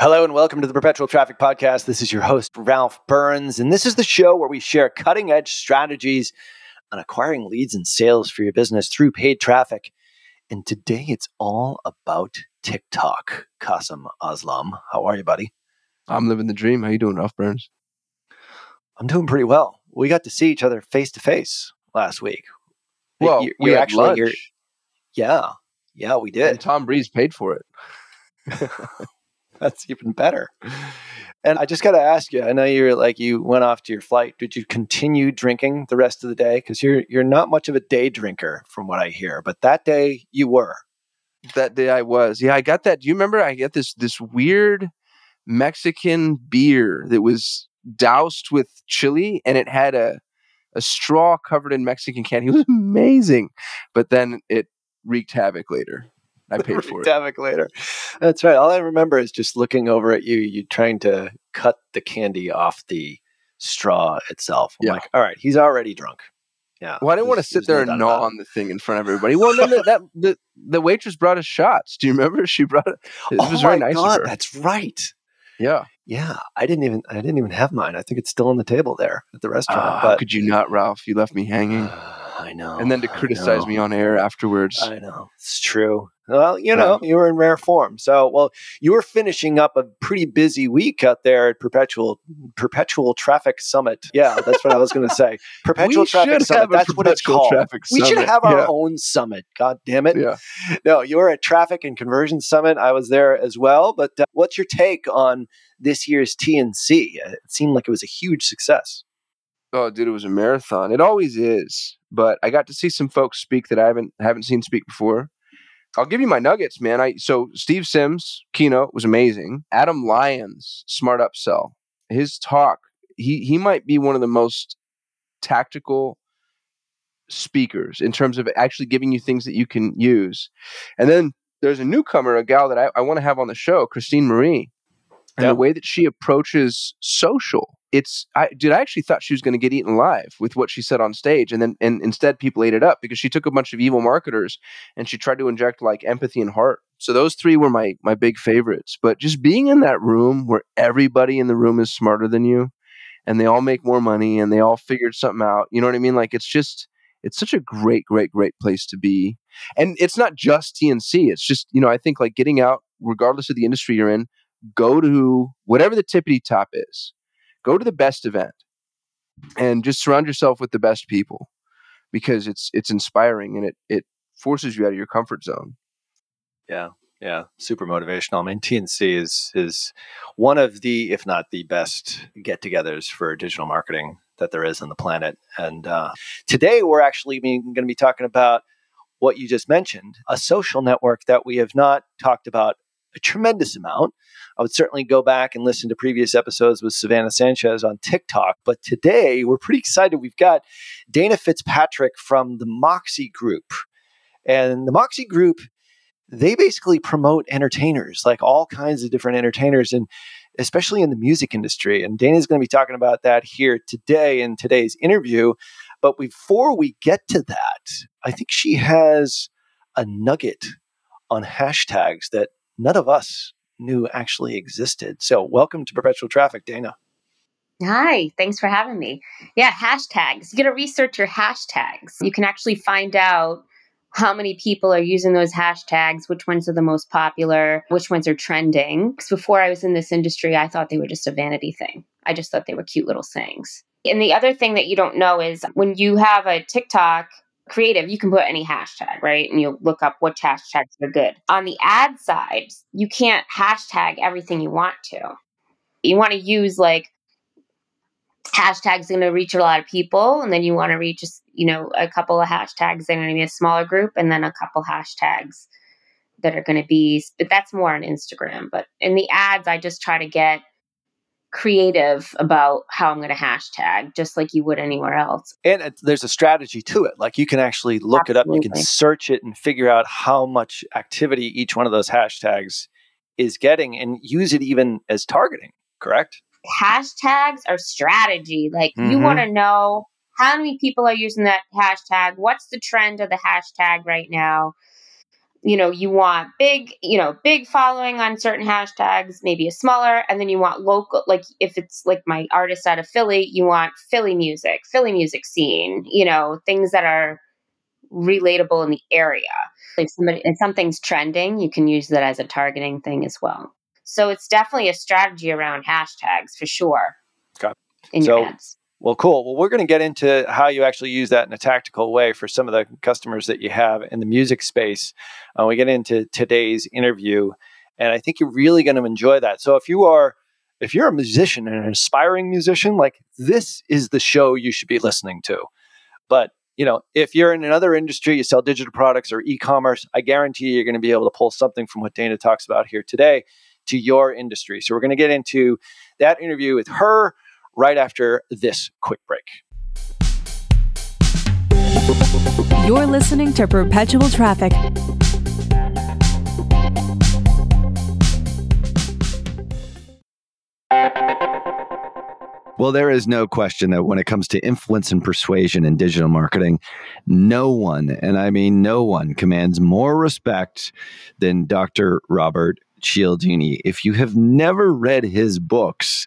Hello and welcome to the Perpetual Traffic Podcast. This is your host, Ralph Burns, and this is the show where we share cutting edge strategies on acquiring leads and sales for your business through paid traffic. And today it's all about TikTok. Kasim Aslam, how are you, buddy? I'm living the dream. How you doing, Ralph Burns? I'm doing pretty well. We got to see each other face to face last week. Well, you, we actually, lunch, yeah, yeah, we did. and did. Tom Breeze paid for it. That's even better. And I just got to ask you. I know you're like you went off to your flight. Did you continue drinking the rest of the day? Because you're you're not much of a day drinker, from what I hear. But that day you were. That day I was. Yeah, I got that. Do you remember? I get this this weird Mexican beer that was doused with chili, and it had a a straw covered in Mexican candy. It was amazing, but then it wreaked havoc later. I paid for it. Havoc later. That's right. All I remember is just looking over at you, you trying to cut the candy off the straw itself. I'm Yeah. like, all right, he's already drunk. Yeah. Well, I didn't want to sit there no and gnaw on the thing in front of everybody. Well, then the, that the the waitress brought us shots. Do you remember? She brought it. It oh was very nice God, of her. that's right. Yeah. Yeah, I didn't even I didn't even have mine. I think it's still on the table there at the restaurant. Ah, how but could you not, Ralph? You left me hanging. I know. and then to criticize me on air afterwards. I know it's true. Well, you know, you were in rare form. So, well, you were finishing up a pretty busy week out there at Perpetual Perpetual Traffic Summit. Yeah, that's what I was going to say. Perpetual We Traffic Summit. That's what it's called. We should have our Yeah. own summit. God damn it! yeah. No, you were at Traffic and Conversion Summit. I was there as well. But uh, what's your take on this year's TNC? It seemed like it was a huge success. Oh, dude, it was a marathon. It always is. But I got to see some folks speak that I haven't haven't seen speak before. I'll give you my nuggets, man. I so Steve Sims keynote was amazing. Adam Lyons, smart upsell. His talk, he he might be one of the most tactical speakers in terms of actually giving you things that you can use. And then there's a newcomer, a gal that I, I want to have on the show, Christine Marie. And Yeah. the way that she approaches social, it's I dude, I actually thought she was going to get eaten alive with what she said on stage. And then and instead people ate it up because she took a bunch of evil marketers and she tried to inject like empathy and heart. So those three were my my big favorites. But just being in that room where everybody in the room is smarter than you and they all make more money and they all figured something out. You know what I mean? Like it's just it's such a great, great, great place to be. And it's not just TNC. It's just, you know, I think like getting out, regardless of the industry you're in, go to whatever the tippity top is. Go to the best event and just surround yourself with the best people because it's it's inspiring and it it forces you out of your comfort zone. Yeah, yeah, super motivational. I mean, TNC is is one of the, if not the best get-togethers for digital marketing that there is on the planet. And uh, today, we're actually going to be talking about what you just mentioned, a social network that we have not talked about a tremendous amount. I would certainly go back and listen to previous episodes with Savannah Sanchez on TikTok. But today, we're pretty excited. We've got Dana Fitzpatrick from the Moxie Group. And the Moxie Group they basically promote entertainers, like all kinds of different entertainers, and especially in the music industry. And Dana's going to be talking about that here today in today's interview. But before we get to that, I think she has a nugget on hashtags that none of us knew actually existed. So, welcome to Perpetual Traffic, Dana. Hi, thanks for having me. Yeah, hashtags. You got to research your hashtags. You can actually find out how many people are using those hashtags, which ones are the most popular, which ones are trending. Because before I was in this industry, I thought they were just a vanity thing. I just thought they were cute little sayings. And the other thing that you don't know is when you have a TikTok creative, you can put any hashtag, right? And you look up which hashtags are good. On the ad side, you can't hashtag everything you want to. You want to use like hashtags going to reach a lot of people and then you want to reach you know a couple of hashtags that are going to be a smaller group and then a couple hashtags that are going to be but that's more on instagram but in the ads i just try to get creative about how i'm going to hashtag just like you would anywhere else and it, there's a strategy to it like you can actually look Absolutely. it up you can search it and figure out how much activity each one of those hashtags is getting and use it even as targeting correct hashtags are strategy. Like mm-hmm. you want to know how many people are using that hashtag, what's the trend of the hashtag right now. You know, you want big, you know, big following on certain hashtags, maybe a smaller, and then you want local, like if it's like my artist out of Philly, you want Philly music, Philly music scene, you know, things that are relatable in the area. If somebody if something's trending, you can use that as a targeting thing as well. So it's definitely a strategy around hashtags for sure. Okay. In so, your ads. Well, cool. Well, we're going to get into how you actually use that in a tactical way for some of the customers that you have in the music space. Uh, we get into today's interview, and I think you're really going to enjoy that. So if you are if you're a musician and an aspiring musician, like this is the show you should be listening to. But you know, if you're in another industry, you sell digital products or e-commerce, I guarantee you're going to be able to pull something from what Dana talks about here today to your industry. So we're going to get into that interview with her right after this quick break. You're listening to Perpetual Traffic. Well, there is no question that when it comes to influence and persuasion in digital marketing, no one, and I mean no one, commands more respect than Dr. Robert Cialdini. If you have never read his books,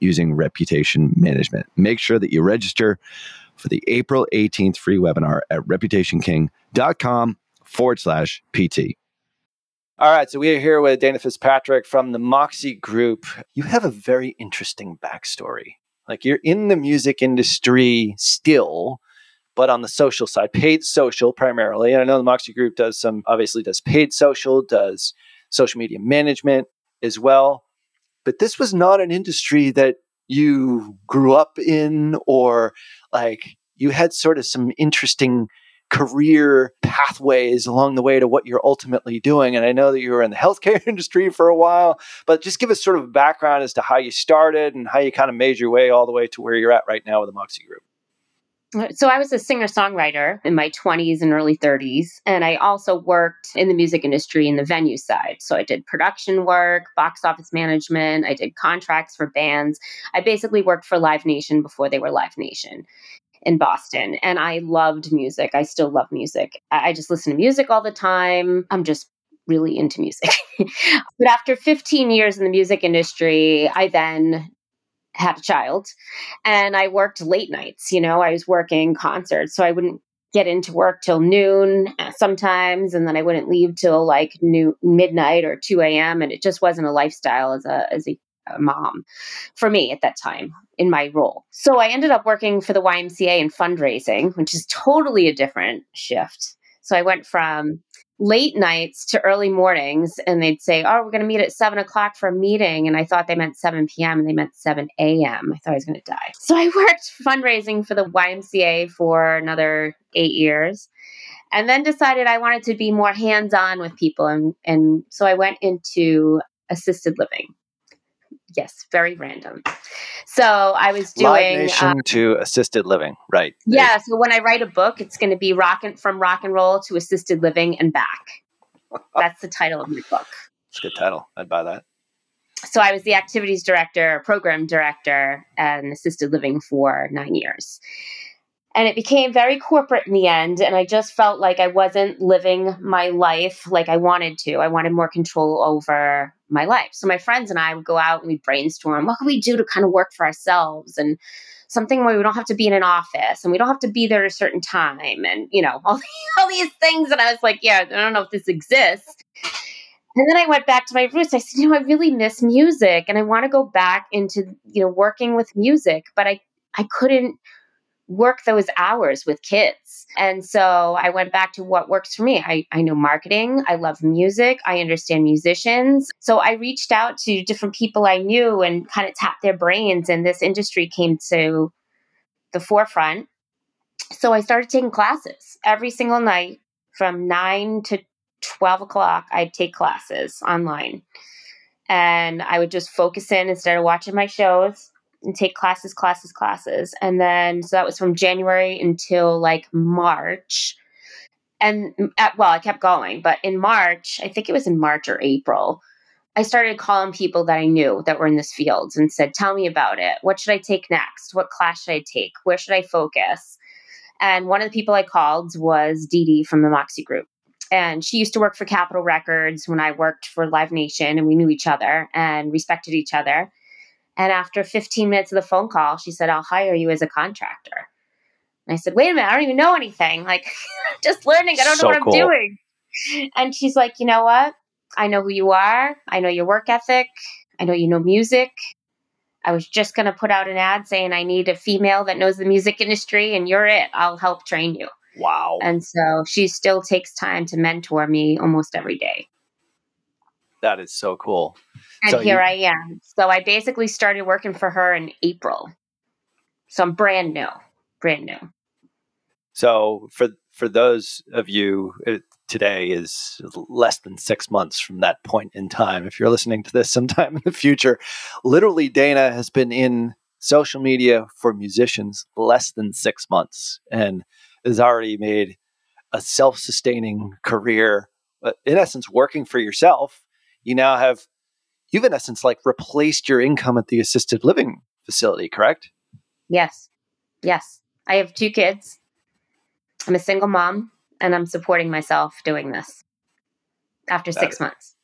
using reputation management. Make sure that you register for the April 18th free webinar at reputationking.com forward slash PT. All right, so we are here with Dana Fitzpatrick from the Moxie Group. You have a very interesting backstory. Like you're in the music industry still, but on the social side, paid social primarily. And I know the Moxie Group does some, obviously, does paid social, does social media management as well. But this was not an industry that you grew up in or like you had sort of some interesting career pathways along the way to what you're ultimately doing. And I know that you were in the healthcare industry for a while, but just give us sort of a background as to how you started and how you kind of made your way all the way to where you're at right now with the Moxie Group. So I was a singer songwriter in my 20s and early 30s, and I also worked in the music industry in the venue side. So I did production work, box office management, I did contracts for bands. I basically worked for Live Nation before they were Live Nation in Boston. And I loved music. I still love music. I just listen to music all the time. I'm just really into music. but after 15 years in the music industry, I then had a child and I worked late nights. You know, I was working concerts, so I wouldn't get into work till noon uh, sometimes, and then I wouldn't leave till like new midnight or 2 a.m. And it just wasn't a lifestyle as a as a mom for me at that time in my role. So I ended up working for the YMCA in fundraising, which is totally a different shift. So I went from late nights to early mornings and they'd say, Oh, we're going to meet at seven o'clock for a meeting. And I thought they meant 7 p.m. and they meant 7 a.m. I thought I was going to die. So I worked fundraising for the YMCA for another eight years and then decided I wanted to be more hands on with people. And, and so I went into assisted living. Yes, very random. So I was doing Live Nation uh, to assisted living, right? Yeah. So when I write a book, it's going to be rock and, from rock and roll to assisted living and back. That's the title of my book. It's a good title. I'd buy that. So I was the activities director, program director, and assisted living for nine years and it became very corporate in the end and i just felt like i wasn't living my life like i wanted to. I wanted more control over my life. So my friends and i would go out and we'd brainstorm what can we do to kind of work for ourselves? And something where we don't have to be in an office and we don't have to be there at a certain time and you know all, all these things and i was like yeah i don't know if this exists. And then I went back to my roots. I said, you know, I really miss music and I want to go back into, you know, working with music, but I I couldn't work those hours with kids. And so I went back to what works for me. I, I know marketing, I love music, I understand musicians. So I reached out to different people I knew and kind of tapped their brains, and this industry came to the forefront. So I started taking classes every single night from 9 to 12 o'clock. I'd take classes online. And I would just focus in instead of watching my shows and take classes, classes, classes. And then, so that was from January until like March. And at, well, I kept going, but in March, I think it was in March or April, I started calling people that I knew that were in this field and said, Tell me about it. What should I take next? What class should I take? Where should I focus? And one of the people I called was Dee Dee from the Moxie Group. And she used to work for Capitol Records when I worked for Live Nation, and we knew each other and respected each other. And after 15 minutes of the phone call, she said, I'll hire you as a contractor. And I said, wait a minute, I don't even know anything. Like, just learning. I don't so know what cool. I'm doing. And she's like, you know what? I know who you are. I know your work ethic. I know you know music. I was just going to put out an ad saying I need a female that knows the music industry, and you're it. I'll help train you. Wow. And so she still takes time to mentor me almost every day. That is so cool. And so here you, I am. So I basically started working for her in April. So I'm brand new, brand new. So for for those of you, it, today is less than six months from that point in time. If you're listening to this sometime in the future, literally Dana has been in social media for musicians less than six months and has already made a self-sustaining career. Uh, in essence, working for yourself you now have you've in essence like replaced your income at the assisted living facility, correct? Yes. Yes. I have two kids. I'm a single mom and I'm supporting myself doing this after that 6 is. months.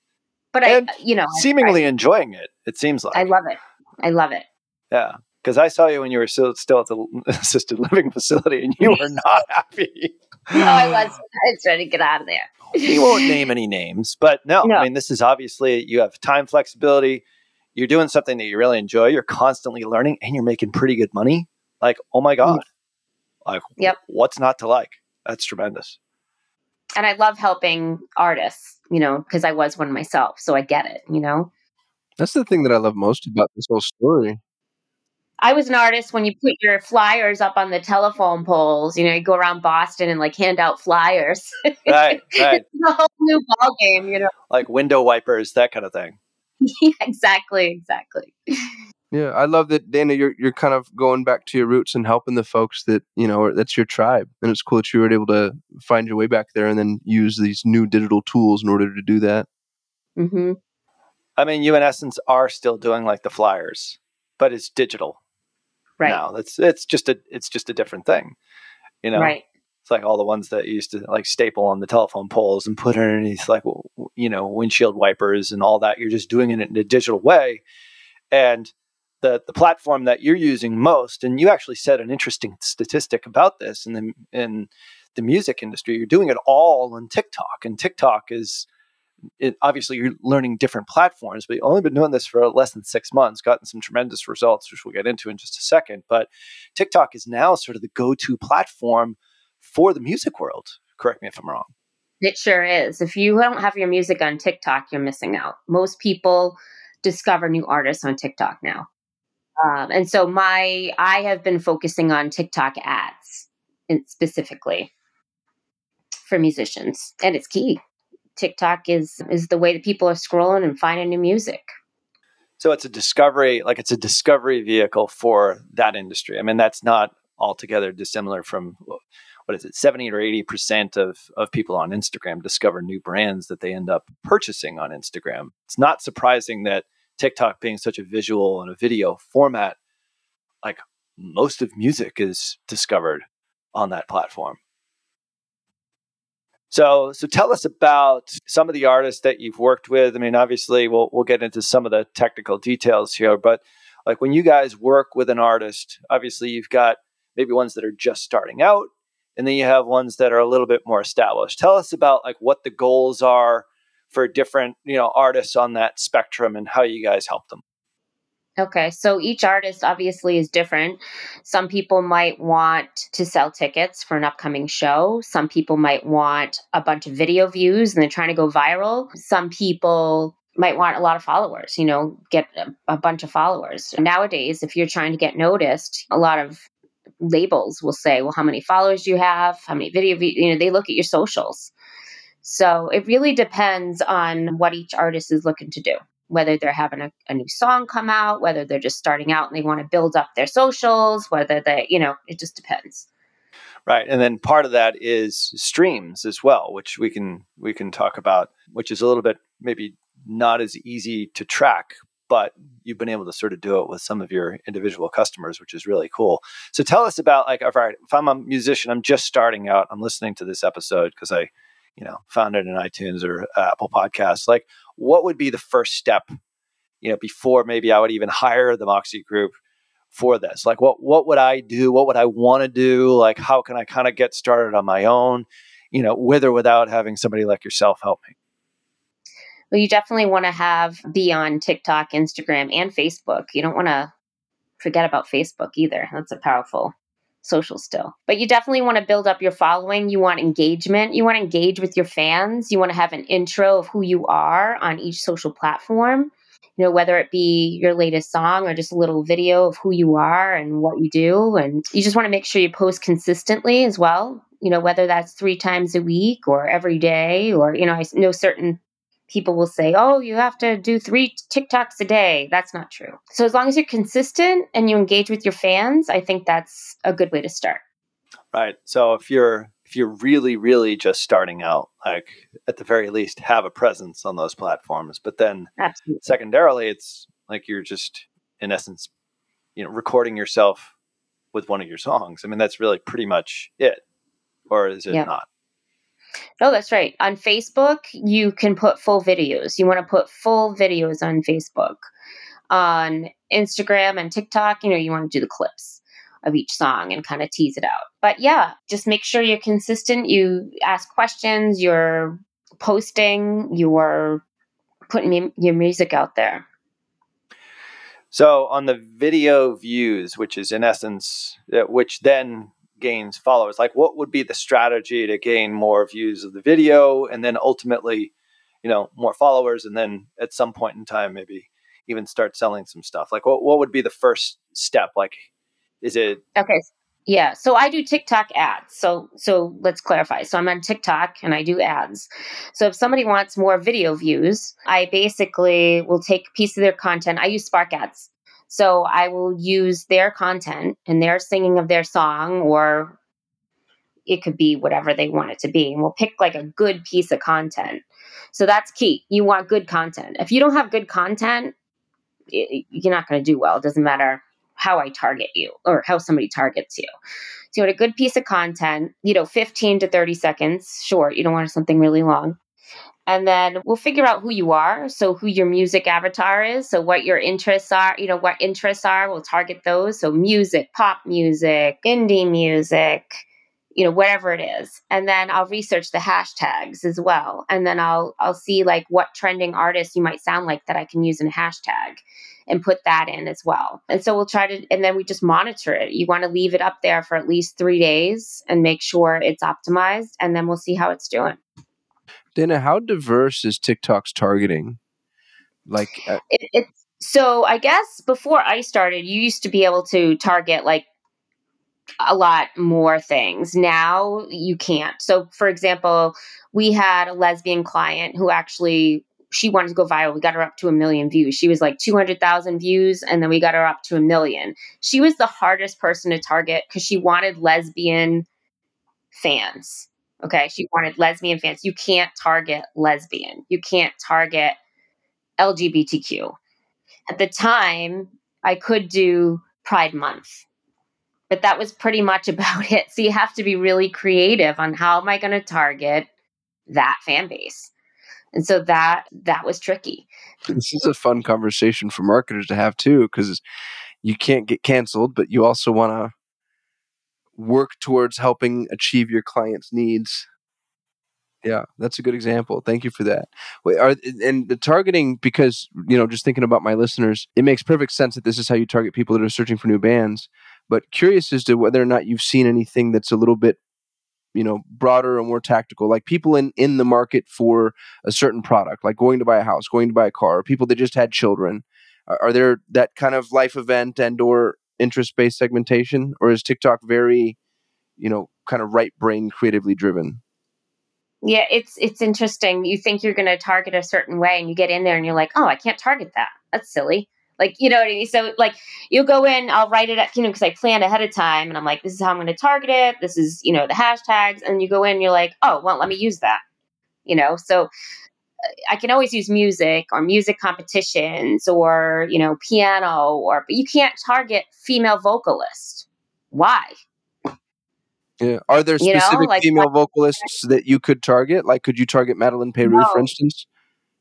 But and I you know, seemingly I, enjoying it. It seems like. I love it. I love it. Yeah. Because I saw you when you were still, still at the assisted living facility and you were not happy. no, I was. I was trying to get out of there we won't name any names, but no, no, I mean, this is obviously you have time flexibility. You're doing something that you really enjoy. You're constantly learning and you're making pretty good money. Like, oh my mm. God. Like, yep. what's not to like? That's tremendous. And I love helping artists, you know, because I was one myself. So I get it, you know? That's the thing that I love most about this whole story I was an artist when you put your flyers up on the telephone poles. You know, you go around Boston and like hand out flyers. Right, right. it's a whole new ball game, you know. Like window wipers, that kind of thing. yeah, exactly, exactly. Yeah, I love that, Dana. You're you're kind of going back to your roots and helping the folks that you know that's your tribe, and it's cool that you were able to find your way back there and then use these new digital tools in order to do that. Mm-hmm. I mean, you in essence are still doing like the flyers, but it's digital right. now. That's it's just a it's just a different thing. You know, right. It's like all the ones that used to like staple on the telephone poles and put underneath like you know windshield wipers and all that. You're just doing it in a digital way, and the the platform that you're using most. And you actually said an interesting statistic about this in the in the music industry. You're doing it all on TikTok, and TikTok is it, obviously you're learning different platforms, but you've only been doing this for less than six months, gotten some tremendous results, which we'll get into in just a second. But TikTok is now sort of the go to platform for the music world. Correct me if I'm wrong. It sure is. If you don't have your music on TikTok, you're missing out. Most people discover new artists on TikTok now. Um, and so my I have been focusing on TikTok ads specifically for musicians, and it's key. TikTok is is the way that people are scrolling and finding new music. So it's a discovery, like it's a discovery vehicle for that industry. I mean, that's not altogether dissimilar from what is it, 70 or 80% of, of people on Instagram discover new brands that they end up purchasing on Instagram. It's not surprising that TikTok being such a visual and a video format, like most of music is discovered on that platform. So, so tell us about some of the artists that you've worked with. I mean, obviously, we'll we'll get into some of the technical details here, but like when you guys work with an artist, obviously you've got maybe ones that are just starting out, and then you have ones that are a little bit more established. Tell us about like what the goals are for different, you know, artists on that spectrum and how you guys help them. Okay, so each artist obviously is different. Some people might want to sell tickets for an upcoming show. Some people might want a bunch of video views and they're trying to go viral. Some people might want a lot of followers, you know, get a, a bunch of followers. Nowadays, if you're trying to get noticed, a lot of labels will say, well, how many followers do you have? How many video, views? you know, they look at your socials. So it really depends on what each artist is looking to do whether they're having a, a, new song come out, whether they're just starting out and they want to build up their socials, whether they, you know, it just depends. Right. And then part of that is streams as well, which we can we can talk about, which is a little bit maybe not as easy to track, but you've been able to sort of do it with some of your individual customers, which is really cool. So tell us about like, all right, if I'm a musician, I'm just starting out, I'm listening to this episode because I you know, found it in iTunes or uh, Apple Podcasts. Like, what would be the first step, you know, before maybe I would even hire the Moxie Group for this? Like, what what would I do? What would I want to do? Like, how can I kind of get started on my own? You know, with or without having somebody like yourself help me. Well, you definitely want to have be on TikTok, Instagram, and Facebook. You don't want to forget about Facebook either. That's a powerful social still. But you definitely want to build up your following. You want engagement. You want to engage with your fans. You want to have an intro of who you are on each social platform. You know, whether it be your latest song or just a little video of who you are and what you do. And you just want to make sure you post consistently as well. You know, whether that's three times a week or every day, or, you know, I know certain people will say, oh, you have to do three TikToks a day. That's not true. So as long as you're consistent and you engage with your fans, I think that's a good way to start. Right. So if you're if you're really really just starting out, like at the very least have a presence on those platforms, but then Absolutely. secondarily it's like you're just in essence, you know, recording yourself with one of your songs. I mean, that's really pretty much it. Or is it not? Oh, that's right. On Facebook, you can put full videos. You want to put full videos on Facebook. On Instagram and TikTok, you know, you want to do the clips of each song and kind of tease it out. But yeah, just make sure you're consistent. You ask questions, you're posting, you're putting your music out there. So on the video views, which is in essence, uh, which then gains followers? Like what would be the strategy to gain more views of the video and then ultimately you know more followers and then at some point in time maybe even start selling some stuff? Like what, what would be the first step? Like is it okay yeah so i do tiktok ads. So so let's clarify. So i'm on tiktok and i do ads. So if somebody wants more video views i basically will take a piece of their content. I use spark ads so I will use their content and their singing of their song, or it could be whatever they want it to be. And we'll pick like a good piece of content. So that's key. You want good content. If you don't have good content, it, you're not going to do well. It doesn't matter how I target you or how somebody targets you. So you want a good piece of content, you know, 15 to 30 seconds short. You don't want something really long and then we'll figure out who you are. So who your music avatar is. So what your interests are you know what interests are. We'll target those. So music pop music indie music you know whatever it is. And then i'll research the hashtags as well. And then i'll i'll see like what trending artists you might sound like that i can use in a hashtag and put that in as well. And so we'll try to and then we just monitor it. You want to leave it up there for at least three days and make sure it's optimized and then we'll see how it's doing Dana, how diverse is TikTok's targeting? Like, uh, it, it's so I guess before I started, you used to be able to target like a lot more things. Now you can't. So, for example, we had a lesbian client who actually she wanted to go viral. We got her up to a million views. She was like 200,000 views, and then we got her up to a million. She was the hardest person to target because she wanted lesbian fans. Okay. She wanted lesbian fans. You can't target lesbian, you can't target LGBTQ. At the time, I could do Pride Month, but that was pretty much about it. So you have to be really creative on how am I going to target that fan base. And so that that was tricky. This is a fun conversation for marketers to have too, because you can't get canceled, but you also want to work towards helping achieve your clients' needs. Yeah, that's a good example. Thank you for that. Wait, are, and the targeting, because you know, just thinking about my listeners, it makes perfect sense that this is how you target people that are searching for new bands. But curious as to whether or not you've seen anything that's a little bit you know broader or more tactical like people in in the market for a certain product like going to buy a house going to buy a car people that just had children are, are there that kind of life event and or interest based segmentation or is tiktok very you know kind of right brain creatively driven yeah it's it's interesting you think you're going to target a certain way and you get in there and you're like oh i can't target that that's silly like, you know what I mean? So, like, you'll go in, I'll write it, up, you know, because I plan ahead of time and I'm like, this is how I'm going to target it. This is, you know, the hashtags. And you go in, you're like, oh, well, let me use that, you know? So, I can always use music or music competitions or, you know, piano or, but you can't target female vocalists. Why? Yeah. Are there specific you know, like, female vocalists that you could target? Like, could you target Madeleine Peyroux, no. for instance?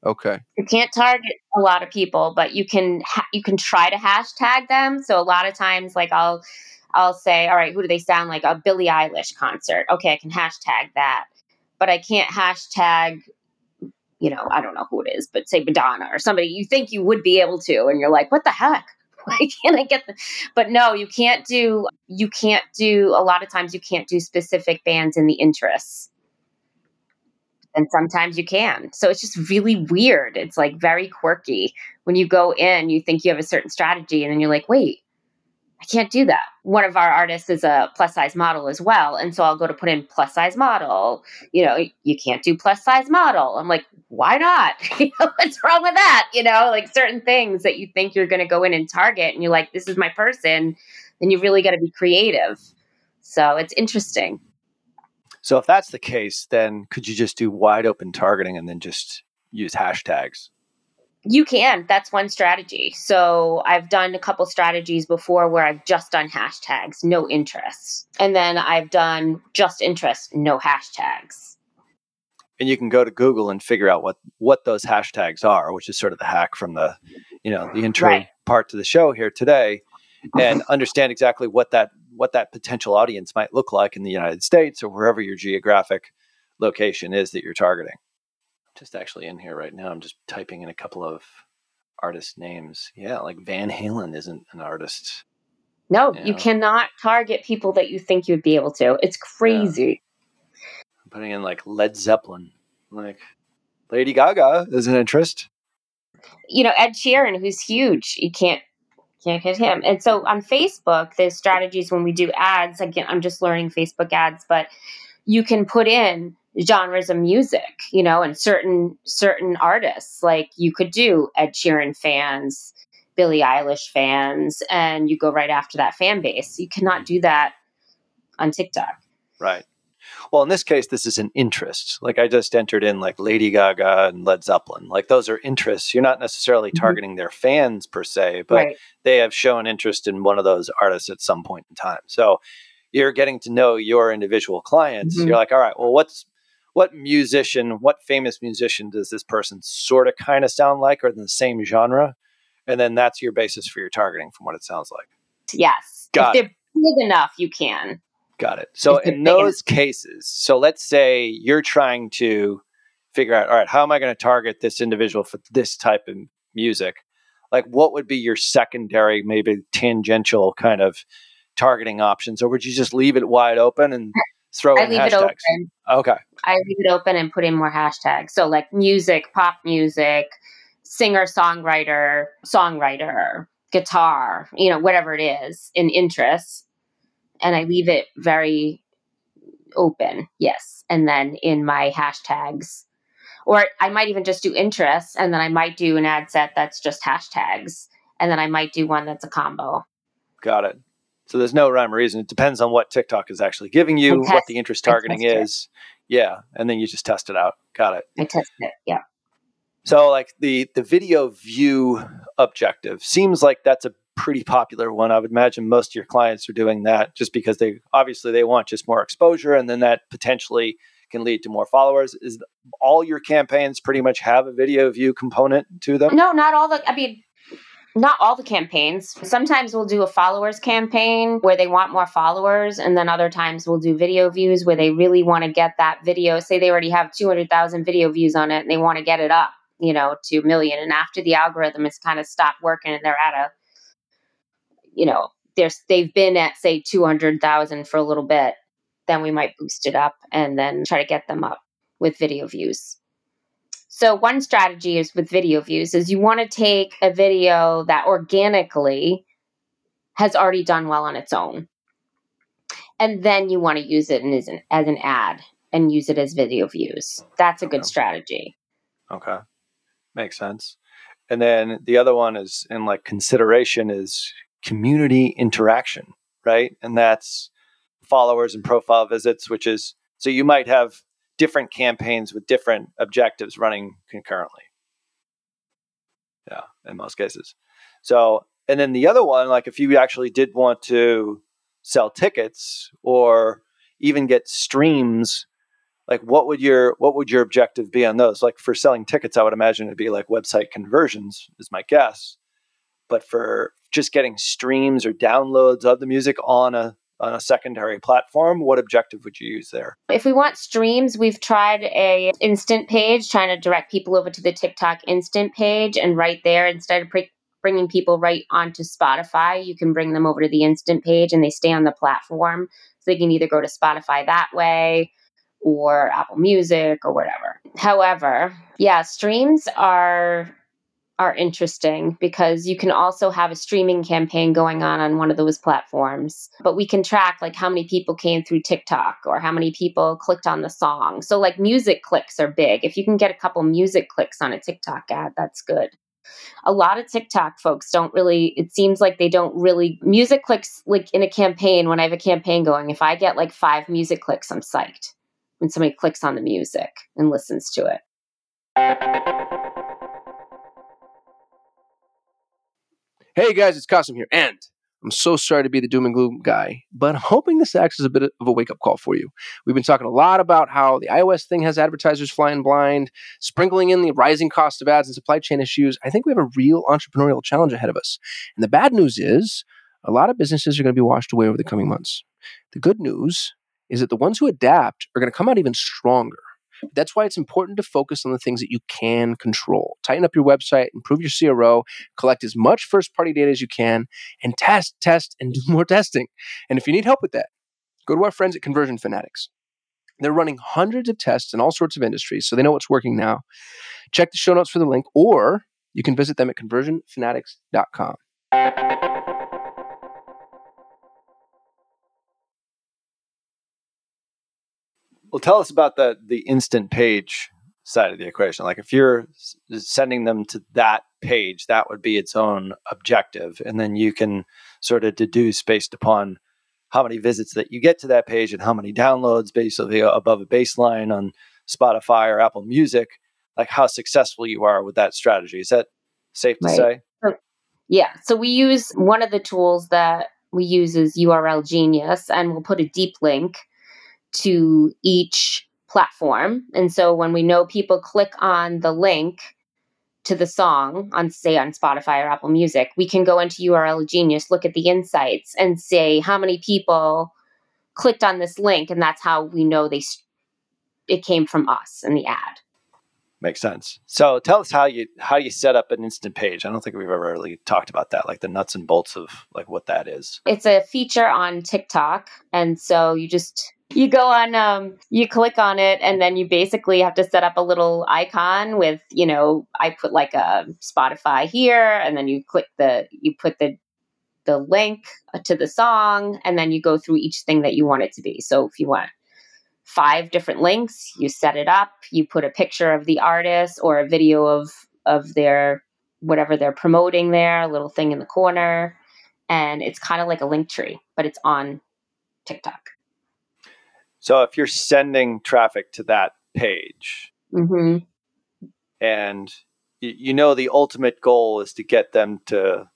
Okay. You can't target a lot of people, but you can ha- you can try to hashtag them. So a lot of times, like I'll I'll say, all right, who do they sound like? A Billie Eilish concert. Okay, I can hashtag that, but I can't hashtag. You know, I don't know who it is, but say Madonna or somebody you think you would be able to, and you're like, what the heck? Why can't I get the? But no, you can't do. You can't do. A lot of times, you can't do specific bands in the interests and sometimes you can. So it's just really weird. It's like very quirky. When you go in, you think you have a certain strategy, and then you're like, wait, I can't do that. One of our artists is a plus size model as well. And so I'll go to put in plus size model. You know, you can't do plus size model. I'm like, why not? You know, what's wrong with that? You know, like certain things that you think you're going to go in and target, and you're like, this is my person. Then you really got to be creative. So it's interesting. So if that's the case, then could you just do wide open targeting and then just use hashtags? You can. That's one strategy. So I've done a couple strategies before where I've just done hashtags, no interests. And then I've done just interest, no hashtags. And you can go to Google and figure out what what those hashtags are, which is sort of the hack from the, you know, the intro right. part to the show here today and understand exactly what that what that potential audience might look like in the United States or wherever your geographic location is that you're targeting. Just actually in here right now. I'm just typing in a couple of artist names. Yeah, like Van Halen isn't an artist. No, you, know. you cannot target people that you think you'd be able to. It's crazy. Yeah. I'm putting in like Led Zeppelin, like Lady Gaga is an interest. You know, Ed Sheeran, who's huge. You can't can't hit him. And so on Facebook, there's strategies when we do ads. Again, I'm just learning Facebook ads, but you can put in genres of music, you know, and certain certain artists. Like you could do Ed Sheeran fans, Billie Eilish fans, and you go right after that fan base. You cannot do that on TikTok. Right. Well, in this case, this is an interest. Like I just entered in like Lady Gaga and Led Zeppelin. Like those are interests. You're not necessarily mm-hmm. targeting their fans per se, but right. they have shown interest in one of those artists at some point in time. So you're getting to know your individual clients. Mm-hmm. You're like, all right, well, what's what musician, what famous musician does this person sort of kind of sound like or in the same genre? And then that's your basis for your targeting from what it sounds like. Yes. Got if they're big enough, you can. Got it. So in those cases, so let's say you're trying to figure out, all right, how am I going to target this individual for this type of music? Like, what would be your secondary, maybe tangential kind of targeting options, or would you just leave it wide open and throw I in leave hashtags. it open. Okay. I leave it open and put in more hashtags. So like music, pop music, singer, songwriter, songwriter, guitar, you know, whatever it is in interests. And I leave it very open. Yes. And then in my hashtags, or I might even just do interests and then I might do an ad set that's just hashtags. And then I might do one that's a combo. Got it. So there's no rhyme or reason. It depends on what TikTok is actually giving you, I what the interest targeting is. it. is. Yeah. And then you just test it out. Got it. I test it. Yeah. So like the the video view objective seems like that's a pretty popular one. I would imagine most of your clients are doing that just because they obviously they want just more exposure and then that potentially can lead to more followers. Is all your campaigns pretty much have a video view component to them? No, not all the. I mean, not all the campaigns. Sometimes we'll do a followers campaign where they want more followers, and then other times we'll do video views where they really want to get that video. Say they already have two hundred thousand video views on it, and they want to get it up, you know, to a million. And after the algorithm has kind of stopped working, and they're at a, you know, there's they've been at say two hundred thousand for a little bit, then we might boost it up and then try to get them up with video views. So one strategy is with video views is you want to take a video that organically has already done well on its own. And then you want to use it as an, as an ad and use it as video views. That's a good Okay. strategy. Okay. Makes sense. And then the other one is in like consideration is community interaction, right? And that's followers and profile visits, which is so you might have different campaigns with different objectives running concurrently. Yeah, in most cases. So, and then the other one, like if you actually did want to sell tickets or even get streams like what would your what would your objective be on those like for selling tickets i would imagine it'd be like website conversions is my guess but for just getting streams or downloads of the music on a on a secondary platform what objective would you use there If we want streams, we've tried a instant page, trying to direct people over to the TikTok instant page, and right there, instead of pre- bringing people right onto Spotify, you can bring them over to the instant page, and they stay on the platform, so they can either go to Spotify that way or Apple Music or whatever. However, yeah, streams are are interesting because you can also have a streaming campaign going on on one of those platforms. But we can track like how many people came through TikTok or how many people clicked on the song. So like music clicks are big. If you can get a couple music clicks on a TikTok ad that's good. A lot of TikTok folks don't really it seems like they don't really music clicks like in a campaign when I have a campaign going if I get like 5 music clicks I'm psyched when somebody clicks on the music and listens to it Hey guys, it's Kasim here, and I'm so sorry to be the doom and gloom guy, but I'm hoping this acts as a bit of a wake up call for you. We've been talking a lot about how the iOS thing has advertisers flying blind, sprinkling in the rising cost of ads and supply chain issues. I think we have a real entrepreneurial challenge ahead of us. And the bad news is a lot of businesses are going to be washed away over the coming months. The good news is that the ones who adapt are going to come out even stronger. That's why it's important to focus on the things that you can control. Tighten up your website, improve your CRO, collect as much first party data as you can, and test, test, and do more testing. And if you need help with that, go to our friends at Conversion Fanatics. They're running hundreds of tests in all sorts of industries, so they know what's working now. Check the show notes for the link, or you can visit them at conversionfanatics.com. well tell us about the the instant page side of the equation like if you're sending them to that page that would be its own objective and then you can sort of deduce based upon how many visits that you get to that page and how many downloads basically uh, above a baseline on spotify or apple music like how successful you are with that strategy is that safe to Right. say Yeah. So we use one of the tools that we use is URL Genius, and we'll put a deep link to each platform. And so when we know people click on the link to the song on, say, on Spotify or Apple Music, we can go into URL Genius, look at the insights, and say how many people clicked on this link, and that's how we know they it came from us in the ad. makes sense so tell us how you how you set up an instant page i don't think we've ever really talked about that like the nuts and bolts of like what that is it's a feature on TikTok. And so you just you go on um you click on it and then you basically have to set up a little icon with you know i put like a spotify here and then you click the you put the the link to the song and then you go through each thing that you want it to be. So if you want five different links you set it up you put a picture of the artist or a video of of their whatever they're promoting there a little thing in the corner and it's kind of like a Linktree but it's on tiktok So if you're sending traffic to that page hmm and you know the ultimate goal is to get them to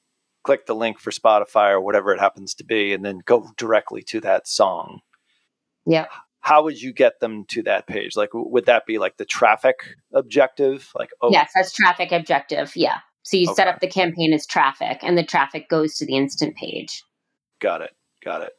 click the link for Spotify or whatever it happens to be and then go directly to that song. Yeah. How would you get them to that page? Like would that be like the traffic objective? Like oh Yes, that's traffic objective. Yeah. So you set up the campaign as traffic, and the traffic goes to the instant page. Got it. Got it.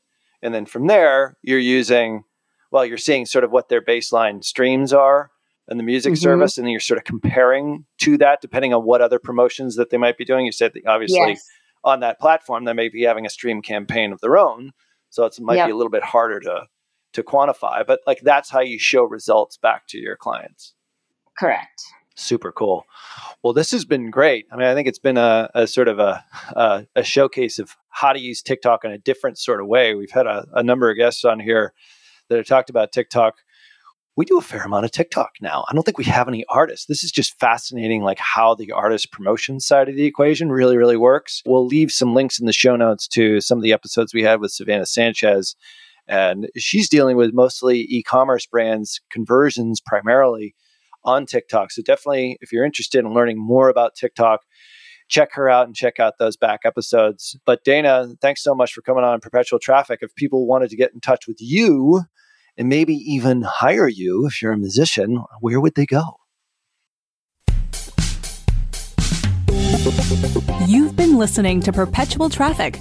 And then from there, you're using, well, you're seeing sort of what their baseline streams are and the music Mhm. service, and then you're sort of comparing to that depending on what other promotions that they might be doing. You said that obviously Yes. on that platform, they may be having a stream campaign of their own. So it's, it might Yep. be a little bit harder to, to quantify, but like that's how you show results back to your clients. Correct. Super cool. Well, this has been great. I mean, I think it's been a, a sort of a, a a showcase of how to use TikTok in a different sort of way. We've had a, a number of guests on here that I talked about TikTok. We do a fair amount of TikTok now. I don't think we have any artists. This is just fascinating, like how the artist promotion side of the equation really, really works. We'll leave some links in the show notes to some of the episodes we had with Savannah Sanchez. And she's dealing with mostly e commerce brands, conversions primarily on TikTok. So definitely, if you're interested in learning more about TikTok, check her out and check out those back episodes. But Dana, thanks so much for coming on Perpetual Traffic. If people wanted to get in touch with you and maybe even hire you if you're a musician, where would they go? You've been listening to Perpetual Traffic,